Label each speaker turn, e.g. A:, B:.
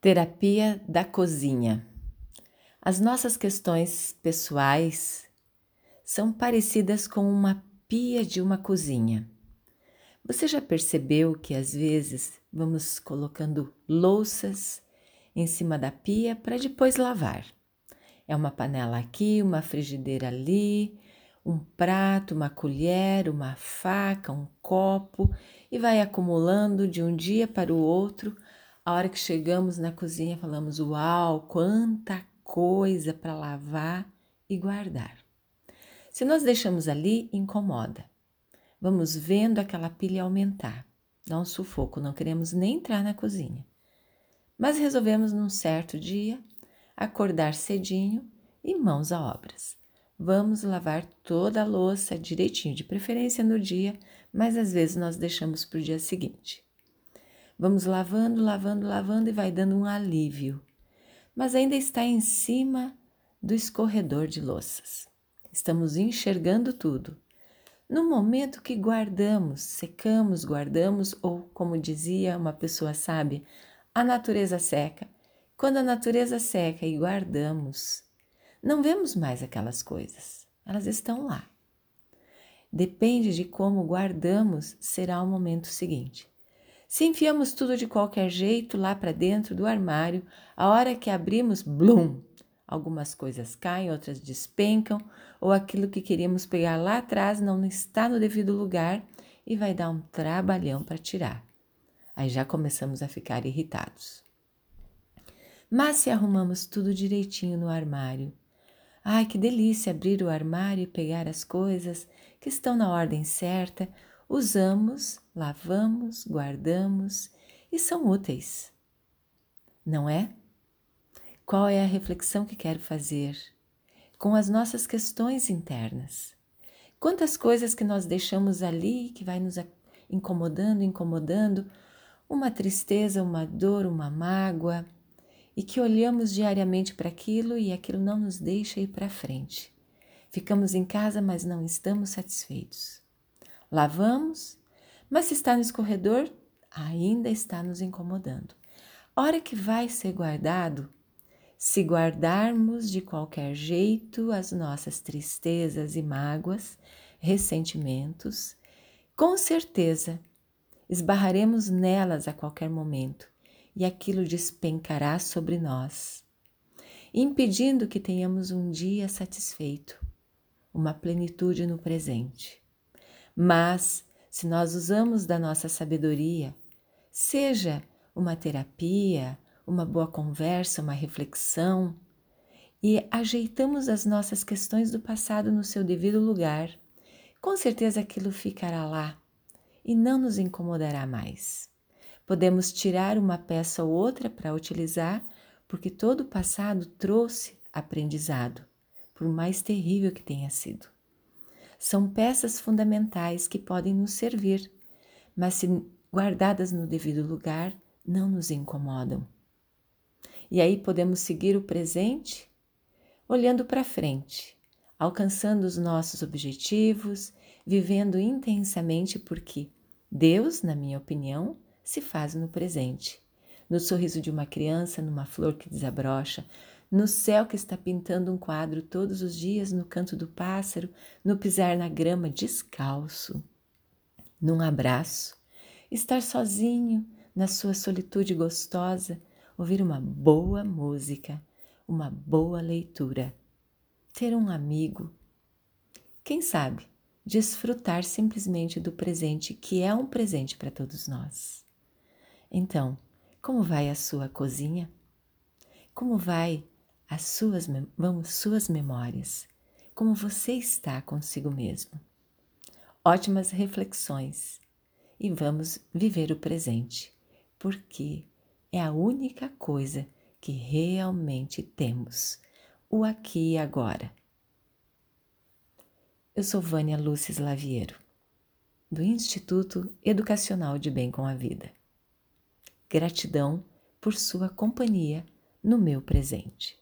A: Terapia da cozinha. As nossas questões pessoais são parecidas com uma pia de uma cozinha. Você já percebeu que às vezes vamos colocando louças em cima da pia para depois lavar? É uma panela aqui, uma frigideira ali, um prato, uma colher, uma faca, um copo e vai acumulando de um dia para o outro a hora que chegamos na cozinha, falamos: Uau, quanta coisa para lavar e guardar. Se nós deixamos ali, incomoda. Vamos vendo aquela pilha aumentar. Dá um sufoco, não queremos nem entrar na cozinha. Mas resolvemos num certo dia acordar cedinho e mãos a obras. Vamos lavar toda a louça direitinho, de preferência no dia, mas às vezes nós deixamos para o dia seguinte. Vamos lavando, lavando, lavando e vai dando um alívio. Mas ainda está em cima do escorredor de louças. Estamos enxergando tudo. No momento que guardamos, secamos, guardamos, ou como dizia uma pessoa sábia, a natureza seca. Quando a natureza seca e guardamos, não vemos mais aquelas coisas, elas estão lá. Depende de como guardamos, será o momento seguinte. Se enfiamos tudo de qualquer jeito lá para dentro do armário, a hora que abrimos, blum! Algumas coisas caem, outras despencam, ou aquilo que queríamos pegar lá atrás não está no devido lugar e vai dar um trabalhão para tirar. Aí já começamos a ficar irritados. Mas se arrumamos tudo direitinho no armário, ai que delícia abrir o armário e pegar as coisas que estão na ordem certa, usamos, lavamos, guardamos e são úteis. Não é? Qual é a reflexão que quero fazer com as nossas questões internas? Quantas coisas que nós deixamos ali que vai nos incomodando, incomodando, uma tristeza, uma dor, uma mágoa, e que olhamos diariamente para aquilo e aquilo não nos deixa ir para frente. Ficamos em casa, mas não estamos satisfeitos. Lavamos, mas se está no escorredor, ainda está nos incomodando. Hora que vai ser guardado, se guardarmos de qualquer jeito as nossas tristezas e mágoas, ressentimentos, com certeza esbarraremos nelas a qualquer momento e aquilo despencará sobre nós, impedindo que tenhamos um dia satisfeito, uma plenitude no presente. Mas, se nós usamos da nossa sabedoria, seja uma terapia, uma boa conversa, uma reflexão, e ajeitamos as nossas questões do passado no seu devido lugar, com certeza aquilo ficará lá e não nos incomodará mais. Podemos tirar uma peça ou outra para utilizar, porque todo o passado trouxe aprendizado, por mais terrível que tenha sido são peças fundamentais que podem nos servir, mas se guardadas no devido lugar, não nos incomodam. E aí podemos seguir o presente olhando para frente, alcançando os nossos objetivos, vivendo intensamente, porque Deus, na minha opinião, se faz no presente. No sorriso de uma criança, numa flor que desabrocha, no céu que está pintando um quadro todos os dias, no canto do pássaro, no pisar na grama descalço, num abraço, estar sozinho na sua solitude gostosa, ouvir uma boa música, uma boa leitura, ter um amigo. Quem sabe desfrutar simplesmente do presente, que é um presente para todos nós. Então, como vai a sua cozinha? Como vai as suas, vão suas memórias, como você está consigo mesmo. Ótimas reflexões e vamos viver o presente, porque é a única coisa que realmente temos, o aqui e agora. Eu sou Vânia Lúcia Laviero, do Instituto Educacional de Bem com a Vida. Gratidão por sua companhia no meu presente.